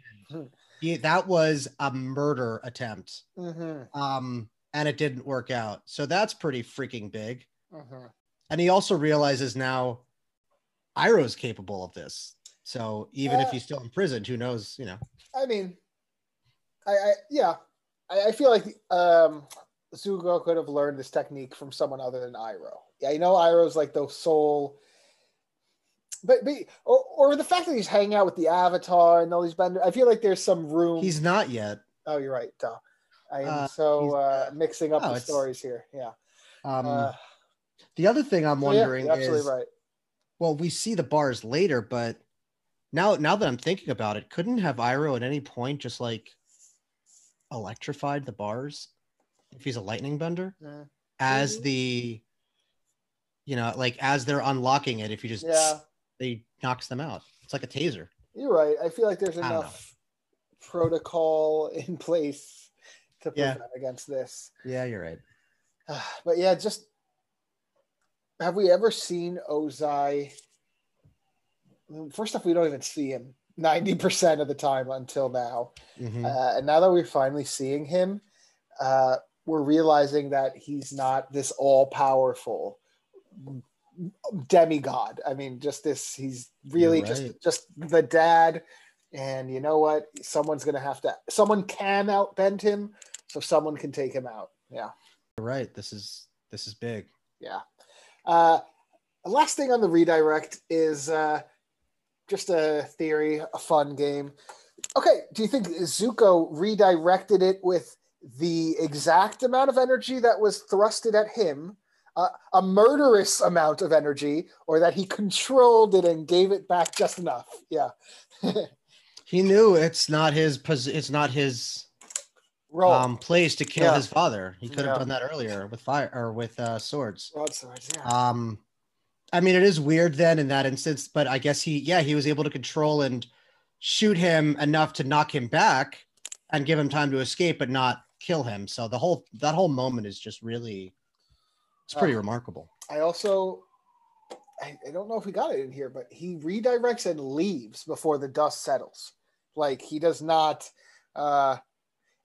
Speaker 3: He, that was a murder attempt.
Speaker 1: Mhm,
Speaker 3: Um, and it didn't work out. So that's pretty freaking big.
Speaker 1: mhm.
Speaker 3: And he also realizes now Iroh's capable of this. So even if
Speaker 1: Uh,
Speaker 3: he's still imprisoned, who knows, you know.
Speaker 1: I mean, I, I yeah, I, I feel like um, Zuko could have learned this technique from someone other than Iroh. Yeah, you know, Iroh's like the sole. But, but or, or the fact that he's hanging out with the Avatar and all these bender, I feel like there's some room.
Speaker 3: He's not yet.
Speaker 1: Oh, you're right. Duh. I am
Speaker 3: Uh,
Speaker 1: so uh, mixing up
Speaker 3: no,
Speaker 1: the stories here. Yeah.
Speaker 3: Um,
Speaker 1: Uh,
Speaker 3: the other thing I'm
Speaker 1: yeah,
Speaker 3: wondering
Speaker 1: absolutely
Speaker 3: is,
Speaker 1: right.
Speaker 3: well, we see the bars later, but now, now that I'm thinking about it, couldn't have Iroh at any point just like electrified the bars if he's a lightning bender
Speaker 1: Yeah.
Speaker 3: as
Speaker 1: Mhm.
Speaker 3: the, you know, like as they're unlocking it, if you just,
Speaker 1: Yeah,
Speaker 3: they knocks them out. It's like a taser.
Speaker 1: you're right. I feel like there's
Speaker 3: I don't know.
Speaker 1: enough protocol in place to
Speaker 3: Yeah.
Speaker 1: prevent against this.
Speaker 3: Yeah, you're right.
Speaker 1: but yeah, just have we ever seen Ozai? First off, we don't even see him 90% of the time until now.
Speaker 3: Mhm.
Speaker 1: Uh, and now that we're finally seeing him, uh, we're realizing that he's not this all powerful demigod. I mean, just this, he's really
Speaker 3: You're
Speaker 1: just, just the dad. And you know what? Someone's going to have to, someone can outbend him, so someone can take him out. Yeah.
Speaker 3: You're right. This is this is big.
Speaker 1: Yeah. Uh, last thing on the redirect is uh, just a theory, a fun game. Okay, do you think Zuko redirected it with the exact amount of energy that was thrusted at him, uh, a murderous amount of energy, or that he controlled it and gave it back just enough? Yeah.
Speaker 3: He knew it's not his pos- it's not his
Speaker 1: Roll.
Speaker 3: um place to kill
Speaker 1: Yeah.
Speaker 3: his father. He could have
Speaker 1: Yeah.
Speaker 3: done that earlier with fire or with uh, swords.
Speaker 1: Broadswords, yeah.
Speaker 3: Um, I mean, it is weird then in that instance, but I guess he, yeah, he was able to control and shoot him enough to knock him back and give him time to escape, but not kill him. So the whole that whole moment is just really, it's pretty
Speaker 1: Oh.
Speaker 3: remarkable.
Speaker 1: I also, I, I don't know if we got it in here, but he redirects and leaves before the dust settles. Like he does not. uh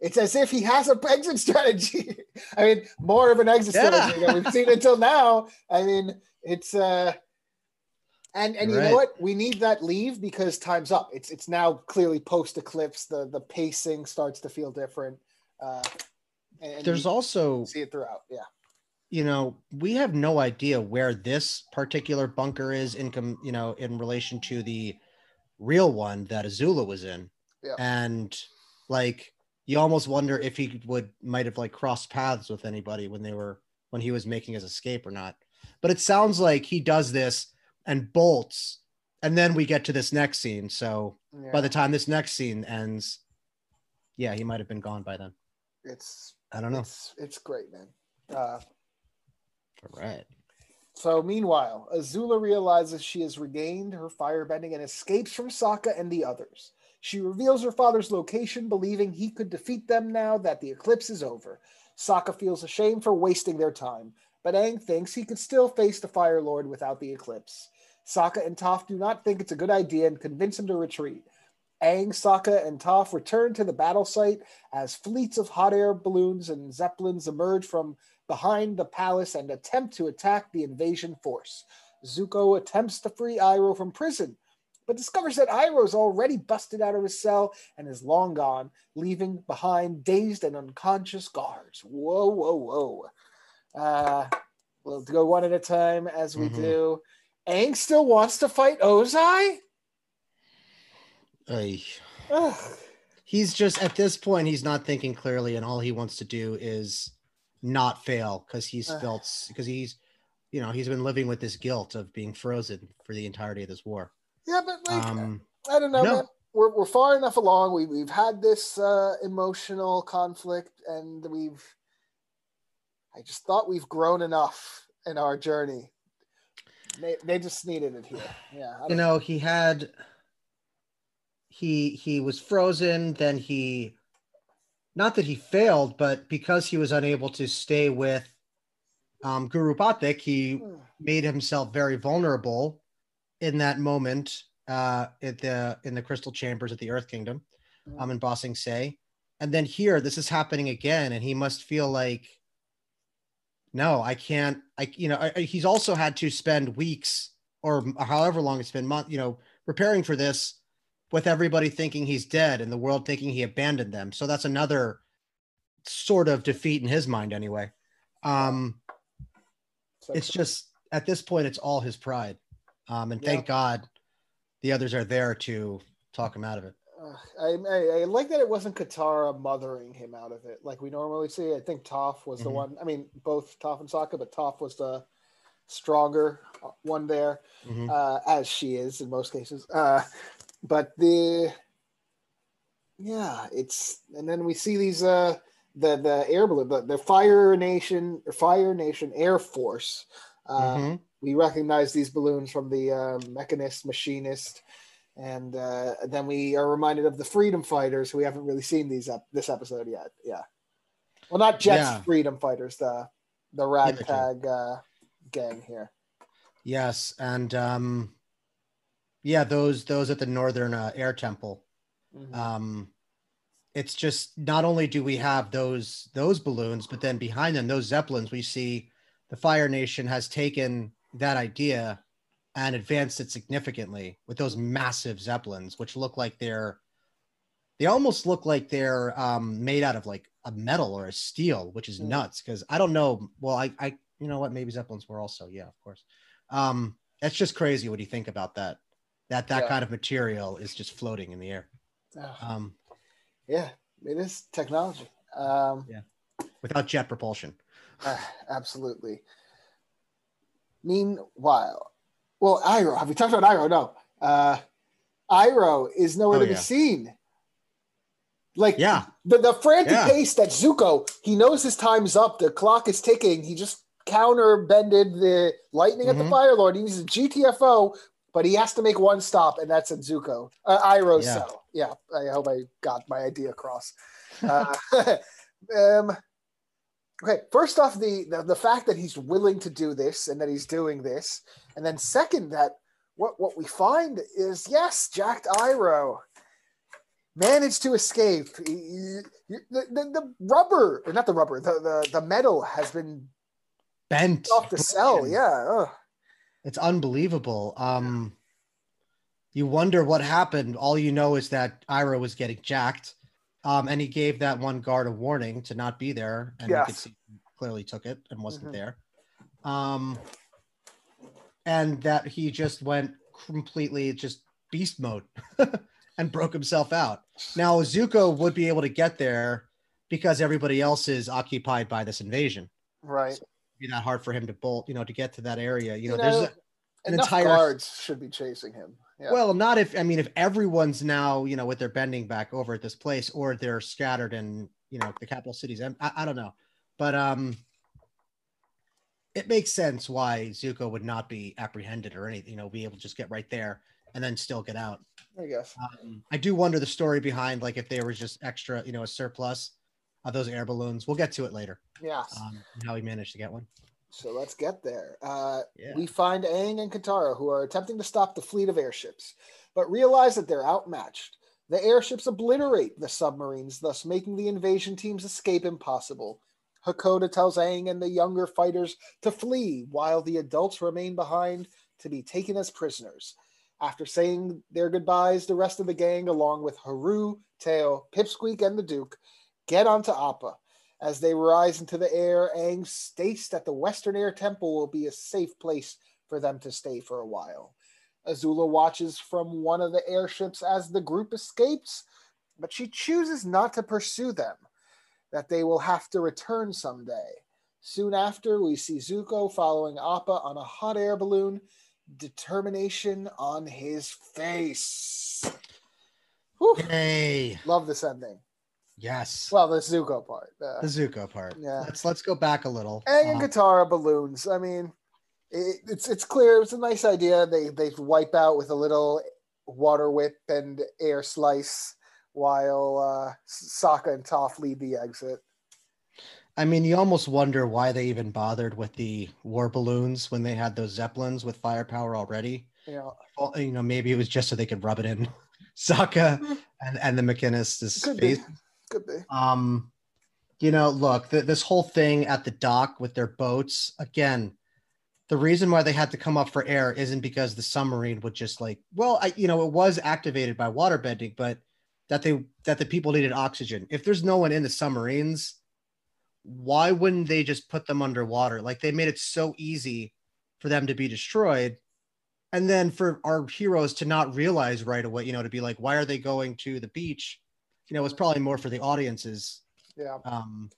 Speaker 1: It's as if he has an exit strategy. I mean, more of an exit
Speaker 3: Yeah.
Speaker 1: strategy than we've seen until now. I mean, it's uh and and you
Speaker 3: Right.
Speaker 1: know what? We need that leave because time's up. It's it's now clearly post eclipse. The the pacing starts to feel different. Uh, and
Speaker 3: There's also,
Speaker 1: see it throughout. Yeah.
Speaker 3: you know, we have no idea where this particular bunker is in, com- you know, in relation to the real one that Azula was in.
Speaker 1: Yeah.
Speaker 3: And like, you almost wonder if he would might have like crossed paths with anybody when they were when he was making his escape or not. But it sounds like he does this and bolts, and then we get to this next scene. So
Speaker 1: yeah.
Speaker 3: by the time this next scene ends, yeah, he might have been gone by then.
Speaker 1: it's
Speaker 3: I don't know.
Speaker 1: it's it's great, man. Uh,
Speaker 3: All right.
Speaker 1: So meanwhile, Azula realizes she has regained her firebending and escapes from Sokka and the others. She reveals her father's location, believing he could defeat them now that the eclipse is over. Sokka feels ashamed for wasting their time, but Aang thinks he could still face the Fire Lord without the eclipse. Sokka and Toph do not think it's a good idea and convince him to retreat. Aang, Sokka, and Toph return to the battle site as fleets of hot air balloons and zeppelins emerge from behind the palace and attempt to attack the invasion force. Zuko attempts to free Iroh from prison, but discovers that Iroh is already busted out of his cell and is long gone, leaving behind dazed and unconscious guards. Whoa, whoa, whoa. Uh, we'll go one at a time as we
Speaker 3: Mhm.
Speaker 1: do. Aang still wants to fight Ozai?
Speaker 3: He's just at this point he's not thinking clearly and all he wants to do is not fail because he's
Speaker 1: Uh.
Speaker 3: felt because he's you know he's been living with this guilt of being frozen for the entirety of this war
Speaker 1: Yeah, but like,
Speaker 3: um
Speaker 1: I don't know,
Speaker 3: no.
Speaker 1: man. We're, we're far enough along. We, we've had this uh, emotional conflict, and we've. I just thought we've grown enough in our journey. They, they just needed it here. Yeah.
Speaker 3: You
Speaker 1: don't-
Speaker 3: know he had he he was frozen then he not that he failed but because he was unable to stay with um guru Pathik, he
Speaker 1: Hmm.
Speaker 3: made himself very vulnerable in that moment uh at the in the crystal chambers at the earth kingdom um in Ba Sing Se. And then here this is happening again and he must feel like no i can't i you know I, I- he's also had to spend weeks or however long it's been month you know preparing for this with everybody thinking he's dead and the world thinking he abandoned them. So that's another sort of defeat in his mind anyway. Um
Speaker 1: So-
Speaker 3: it's just at this point it's all his pride um and thank
Speaker 1: Yeah.
Speaker 3: god the others are there to talk him out of it
Speaker 1: Uh, I, I, I like that it wasn't Katara mothering him out of it like we normally see. I think Toph was the
Speaker 3: Mhm.
Speaker 1: one. I mean, both Toph and Sokka, but Toph was the stronger uh, one there.
Speaker 3: Mhm.
Speaker 1: uh, as she is in most cases. Uh, but the yeah, it's and then we see these uh, the the air balloon, the, the Fire Nation Fire Nation Air Force. Uh,
Speaker 3: Mhm.
Speaker 1: We recognize these balloons from the uh, Mechanist, Machinist, and uh, then we are reminded of the Freedom Fighters, who we haven't really seen these up this episode yet. Yeah, well, not Jet's
Speaker 3: Yeah.
Speaker 1: Freedom Fighters, the the ragtag uh, gang here.
Speaker 3: Yes, and um, yeah, those those at the Northern uh, Air Temple.
Speaker 1: Mhm.
Speaker 3: Um, it's just not only do we have those those balloons, but then behind them, those zeppelins, we see the Fire Nation has taken that idea and advanced it significantly with those massive zeppelins, which look like they're they almost look like they're um, made out of like a metal or a steel, which is
Speaker 1: Mm.
Speaker 3: nuts. Because I don't know. Well, I, I, you know what? Maybe zeppelins were also, yeah, of course. Um, that's just crazy. What do you think about that? That that
Speaker 1: Yeah.
Speaker 3: kind of material is just floating in the air. Um,
Speaker 1: Yeah, it is technology. Um, yeah,
Speaker 3: without jet propulsion.
Speaker 1: uh, absolutely. Meanwhile, well, Iroh, have we talked about Iroh? No. Uh, Iroh is nowhere
Speaker 3: Oh,
Speaker 1: to be seen. Like
Speaker 3: Yeah,
Speaker 1: the, the frantic
Speaker 3: Yeah.
Speaker 1: pace that Zuko, he knows his time's up. The clock is ticking. He just counter bended the lightning at the
Speaker 3: Mhm.
Speaker 1: Fire Lord. He uses GTFO, but he has to make one stop, and that's at Zuko. Uh, Iroh's
Speaker 3: Yeah.
Speaker 1: cell. Yeah, I hope I got my idea across. Uh, um, okay, first off, the, the the fact that he's willing to do this and that he's doing this, and then second, that what what we find is yes, Jacked Iroh managed to escape. He- he- the, the, the rubber, not the rubber, the, the, the metal has been
Speaker 3: bent
Speaker 1: off the cell. Yeah. ugh.
Speaker 3: It's unbelievable. Um, you wonder what happened. All you know is that iro was getting jacked, um, and he gave that one guard a warning to not be there, and you could see he clearly took it and wasn't
Speaker 1: Mhm.
Speaker 3: there. Um, and that he just went completely just beast mode and broke himself out. Now Zuko would be able to get there because everybody else is occupied by this invasion.
Speaker 1: Right.
Speaker 3: Be that hard for him to bolt, you know, to get to that area. You know,
Speaker 1: You
Speaker 3: there's a, an entire
Speaker 1: guards should be chasing him. Yeah.
Speaker 3: well, not if I mean if everyone's now you know with their bending back over at this place, or they're scattered in you know the capital cities. I, I, I don't know, but um, it makes sense why Zuko would not be apprehended or anything. You know, be able to just get right there and then still get out.
Speaker 1: I guess.
Speaker 3: Um, I do wonder the story behind like if there was just extra, you know, a surplus of those air balloons. We'll get to it later.
Speaker 1: Yes.
Speaker 3: Um, how he managed to get one.
Speaker 1: So let's get there. Uh,
Speaker 3: Yeah.
Speaker 1: We find Aang and Katara, who are attempting to stop the fleet of airships, but realize that they're outmatched. The airships obliterate the submarines, thus making the invasion team's escape impossible. Hakoda tells Aang and the younger fighters to flee, while the adults remain behind to be taken as prisoners. After saying their goodbyes, the rest of the gang, along with Haru, Teo, Pipsqueak, and the Duke, get onto Appa. As they rise into the air, Aang states that the Western Air Temple will be a safe place for them to stay for a while. Azula watches from one of the airships as the group escapes, but she chooses not to pursue them, that they will have to return someday. Soon after, we see Zuko following Appa on a hot air balloon, determination on his face. Whew.
Speaker 3: Yay!
Speaker 1: Love this ending.
Speaker 3: Yes.
Speaker 1: Well, the Zuko part. Uh,
Speaker 3: the Zuko part.
Speaker 1: Yeah.
Speaker 3: Let's let's go back a little.
Speaker 1: And
Speaker 3: Um,
Speaker 1: Katara balloons. I mean, it, it's it's clear. It's a nice idea. They they wipe out with a little water whip and air slice, while uh, Sokka and Toph lead the exit.
Speaker 3: I mean, you almost wonder why they even bothered with the war balloons when they had those zeppelins with firepower already.
Speaker 1: Know,
Speaker 3: Well, you know, maybe it was just so they could rub it in Sokka and and the
Speaker 1: Mechanist's
Speaker 3: face.
Speaker 1: Could be.
Speaker 3: Um, you know, look, th- this whole thing at the dock with their boats again. The reason why they had to come up for air isn't because the submarine would just like, well, I, you know, it was activated by water bending, but that they that the people needed oxygen. If there's no one in the submarines, why wouldn't they just put them underwater? Like they made it so easy for them to be destroyed. And then for our heroes to not realize right away, you know, to be like, why are they going to the beach? You know, it's probably more for the audiences
Speaker 1: Yeah,
Speaker 3: um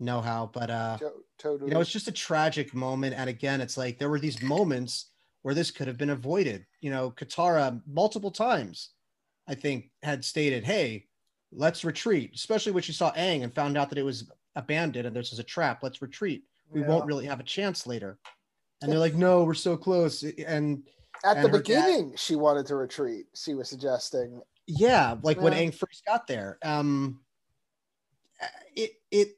Speaker 3: know how but uh
Speaker 1: to- totally.
Speaker 3: you know it's just a tragic moment and again it's like there were these moments where this could have been avoided you know katara multiple times i think had stated hey let's retreat especially when she saw Aang and found out that it was abandoned and this is a trap let's retreat we
Speaker 1: Yeah.
Speaker 3: won't really have a chance later and they're like no we're so close and
Speaker 1: At the
Speaker 3: and dad-
Speaker 1: beginning, she wanted to retreat. She was suggesting.
Speaker 3: Yeah like when Aang first got there um it it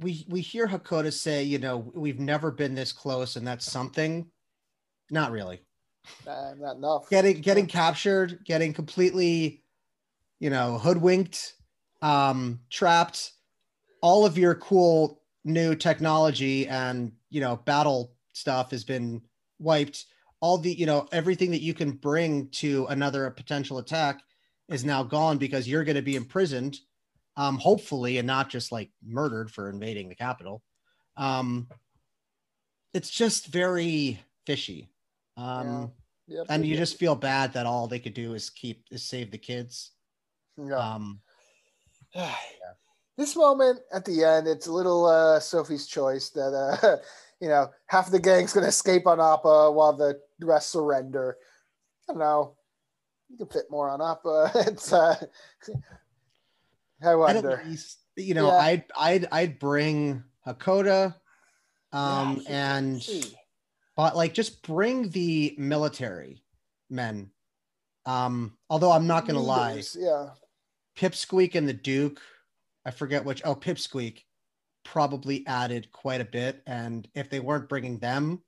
Speaker 3: we we hear Hakoda say you know we've never been this close and that's something. Not really.
Speaker 1: Uh, not enough.
Speaker 3: getting getting captured getting completely you know hoodwinked um trapped. All of your cool new technology and you know battle stuff has been wiped all the you know everything that you can bring to another potential attack is now gone because you're going to be imprisoned um hopefully and not just like murdered for invading the capital. Um it's just very fishy. Um
Speaker 1: Yep,
Speaker 3: and you
Speaker 1: yep,
Speaker 3: just feel bad that all they could do is keep is save the kids.
Speaker 1: Yeah.
Speaker 3: um
Speaker 1: This moment at the end, it's a little uh, Sophie's choice that uh, you know half the gang's gonna escape on Appa while the rest surrender. I don't know. You can fit more on Appa. It's uh, I wonder.
Speaker 3: least you know
Speaker 1: Yeah.
Speaker 3: i'd i'd i'd bring hakoda um
Speaker 1: Yeah,
Speaker 3: and but like just bring the military men um although i'm not gonna lie
Speaker 1: Leaders, Yeah.
Speaker 3: pipsqueak and the duke i forget which oh pipsqueak probably added quite a bit and if they weren't bringing them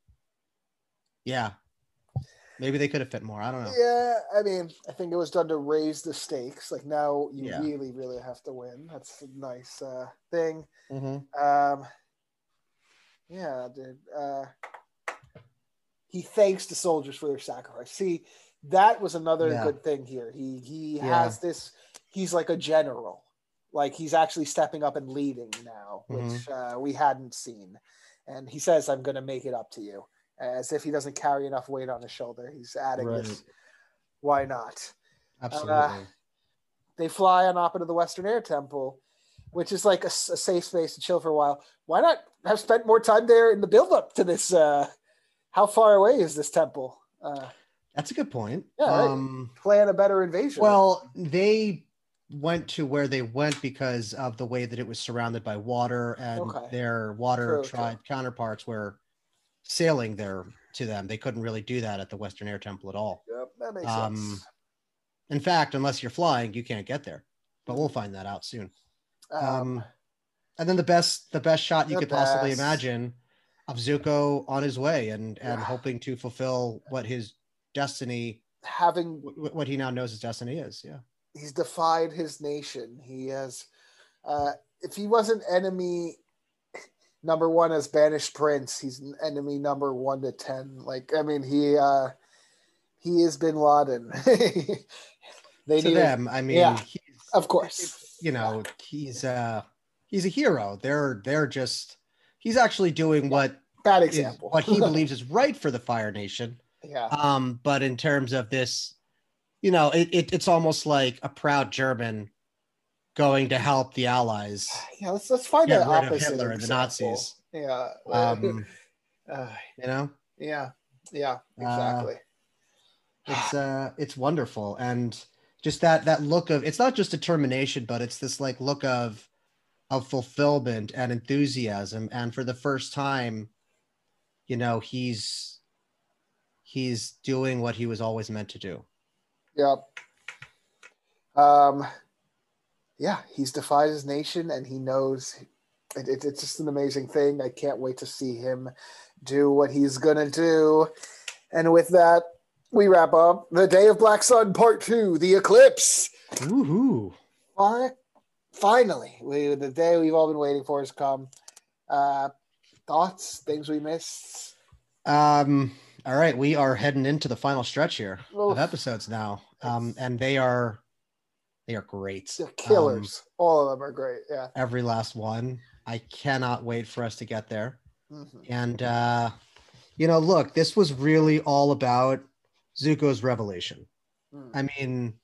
Speaker 3: yeah maybe they could have fit more i don't know
Speaker 1: Yeah, I mean, I think it was done to raise the stakes. Like now, you
Speaker 3: Yeah.
Speaker 1: really, really have to win. That's a nice uh, thing.
Speaker 3: Mhm.
Speaker 1: Um, yeah, dude. Uh, he thanks the soldiers for their sacrifice. See, that was another
Speaker 3: Yeah.
Speaker 1: good thing here. He he
Speaker 3: Yeah.
Speaker 1: has this. He's like a general. Like he's actually stepping up and leading now,
Speaker 3: Mm-hmm.
Speaker 1: which uh, we hadn't seen. And he says, "I'm going to make it up to you," as if he doesn't carry enough weight on his shoulder. He's adding this. Why not?
Speaker 3: absolutely
Speaker 1: they fly on up into the Western Air Temple, which is like a safe space to chill for a while. Why not have spent more time there in the build up to this? Uh, how far away is this temple? Uh,
Speaker 3: that's a good point
Speaker 1: Yeah,
Speaker 3: um
Speaker 1: plan a better invasion.
Speaker 3: Well, they went to where they went because of the way that it was surrounded by water and
Speaker 1: Okay.
Speaker 3: their water
Speaker 1: True,
Speaker 3: tribe counterparts were sailing there to them. They couldn't really do that at the Western Air Temple at all.
Speaker 1: Yep. That makes
Speaker 3: Um,
Speaker 1: sense.
Speaker 3: In fact, unless you're flying, you can't get there. But we'll find that out soon.
Speaker 1: Um,
Speaker 3: Um, and then the best the best shot you could possibly imagine of Zuko on his way and and
Speaker 1: Yeah.
Speaker 3: hoping to fulfill what his destiny
Speaker 1: having
Speaker 3: wh- what he now knows his destiny is. Yeah.
Speaker 1: He's defied his nation. He has, uh, if he wasn't enemy number one as banished prince, he's enemy number one to ten. Like I mean, he uh, he is Bin Laden. they
Speaker 3: to
Speaker 1: need,
Speaker 3: them, I mean,
Speaker 1: yeah.
Speaker 3: he's,
Speaker 1: of course.
Speaker 3: you know, he's uh he's a hero. They're they're just he's actually doing what
Speaker 1: Bad
Speaker 3: is
Speaker 1: example.
Speaker 3: what he believes is right for the Fire Nation.
Speaker 1: yeah,
Speaker 3: Um, but in terms of this, you know, it, it it's almost like a proud German going to help the Allies
Speaker 1: yeah. Let's let's find
Speaker 3: get
Speaker 1: an
Speaker 3: rid of
Speaker 1: opposite
Speaker 3: Hitler and the. Nazis.
Speaker 1: Yeah.
Speaker 3: Um,
Speaker 1: uh,
Speaker 3: you know,
Speaker 1: yeah. Yeah.
Speaker 3: Uh,
Speaker 1: Exactly.
Speaker 3: it's uh it's wonderful and just that that look of it's not just determination, but it's this like look of of fulfillment and enthusiasm. And for the first time, you know, he's he's doing what he was always meant to do.
Speaker 1: Yep. Um, yeah, he's defied his nation, and he knows it, it- it's just an amazing thing. I can't wait to see him do what he's gonna do. And with that, we wrap up the Day of Black Sun Part Two: The Eclipse.
Speaker 3: Woohoo!
Speaker 1: Fi- Finally, we, the day we've all been waiting for has come. Uh, thoughts, things we missed.
Speaker 3: Um, all right, we are heading into the final stretch here
Speaker 1: Oof.
Speaker 3: of episodes now. Um, and they are they are great.
Speaker 1: They're
Speaker 3: Um,
Speaker 1: killers. all of them are great. Yeah.
Speaker 3: every last one. I cannot wait for us to get there.
Speaker 1: Mhm.
Speaker 3: And uh, you know, look, this was really all about Zuko's revelation.
Speaker 1: Mm.
Speaker 3: I mean,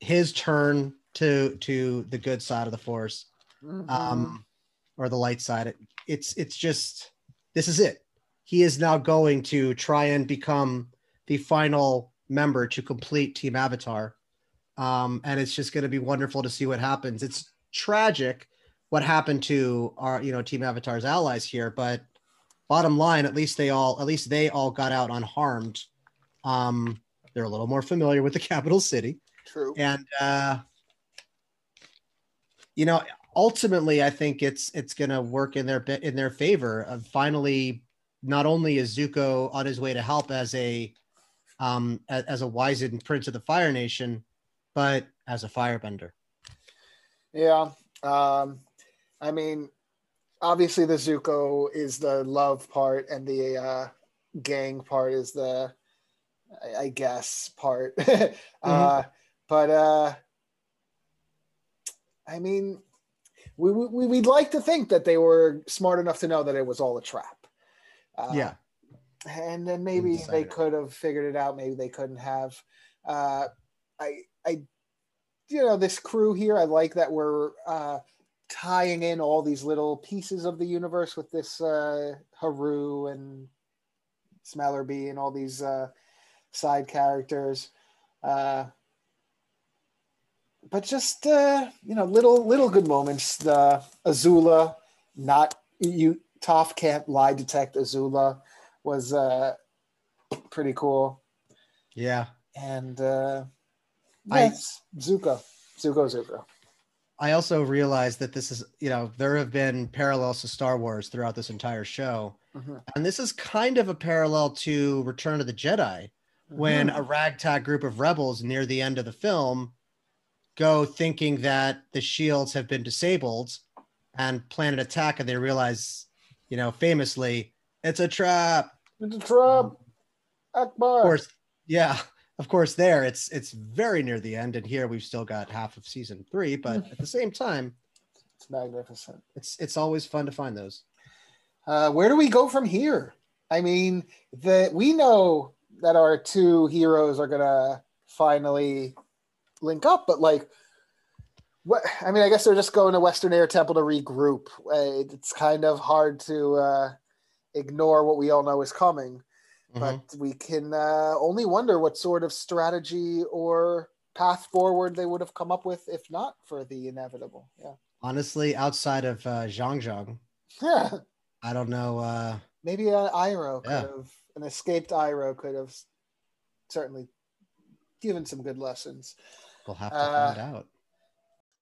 Speaker 3: his turn to to the good side of the force,
Speaker 1: Mhm.
Speaker 3: um, or the light side. It, it's it's just this is it. He is now going to try and become the final member to complete Team Avatar, um, and it's just going to be wonderful to see what happens. It's tragic what happened to our you know Team Avatar's allies here, but bottom line, at least they all at least they all got out unharmed. Um, they're a little more familiar with the capital city
Speaker 1: True.
Speaker 3: and uh you know ultimately i think it's it's going to work in their in their favor of finally not only is zuko on his way to help as a um as, a wizened prince of the fire nation but as a firebender
Speaker 1: Yeah. Um, I mean, obviously the Zuko is the love part, and the uh, gang part is the, I, I guess, part. uh, but uh, I mean, we, we we'd like to think that they were smart enough to know that it was all a trap. Uh,
Speaker 3: yeah
Speaker 1: and then maybe they could have figured it out. Maybe they couldn't have. Uh i i you know this crew here i like that we're uh tying in all these little pieces of the universe with this uh haru and Smellerbee and all these uh side characters. Uh but just uh you know little little good moments. The azula not you Toph can't lie detect azula was uh pretty cool.
Speaker 3: Yeah.
Speaker 1: And uh
Speaker 3: I-
Speaker 1: zuko. Zuko zuko.
Speaker 3: I also realized that this is you know there have been parallels to star wars throughout this entire show.
Speaker 1: Mhm.
Speaker 3: and this is kind of a parallel to return of the jedi when
Speaker 1: Mhm.
Speaker 3: a ragtag group of rebels near the end of the film go thinking that the shields have been disabled and plan an attack and they realize you know famously it's a trap
Speaker 1: Mr. Trump, Ackbar.
Speaker 3: of course yeah of course there it's it's very near the end and here we've still got half of season three but at the same time
Speaker 1: It's magnificent.
Speaker 3: it's it's always fun to find those
Speaker 1: Uh, where do we go from here? I mean, the we know that our two heroes are gonna finally link up, but like, what? I mean, I guess they're just going to Western Air Temple to regroup. Uh, It's kind of hard to uh, ignore what we all know is coming,
Speaker 3: Mhm.
Speaker 1: but we can uh, only wonder what sort of strategy or path forward they would have come up with if not for the inevitable. Yeah.
Speaker 3: honestly outside of uh zhang zhang
Speaker 1: Yeah.
Speaker 3: i don't know uh
Speaker 1: Maybe an Iroh could
Speaker 3: Yeah.
Speaker 1: have, an escaped Iroh could have certainly given some good lessons.
Speaker 3: We'll have to
Speaker 1: Uh,
Speaker 3: find out.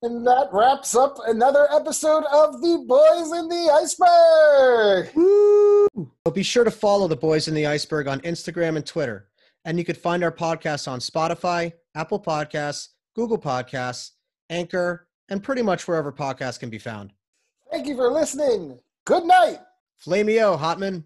Speaker 1: And that wraps up another episode of The Boys in the Iceberg.
Speaker 3: Woo! So be sure to follow the Boys in the Iceberg on Instagram and Twitter. And you could find our podcast on Spotify, Apple Podcasts, Google Podcasts, Anchor, and pretty much wherever podcasts can be found.
Speaker 1: Thank you for listening. Good night.
Speaker 3: Flameo, Hotman.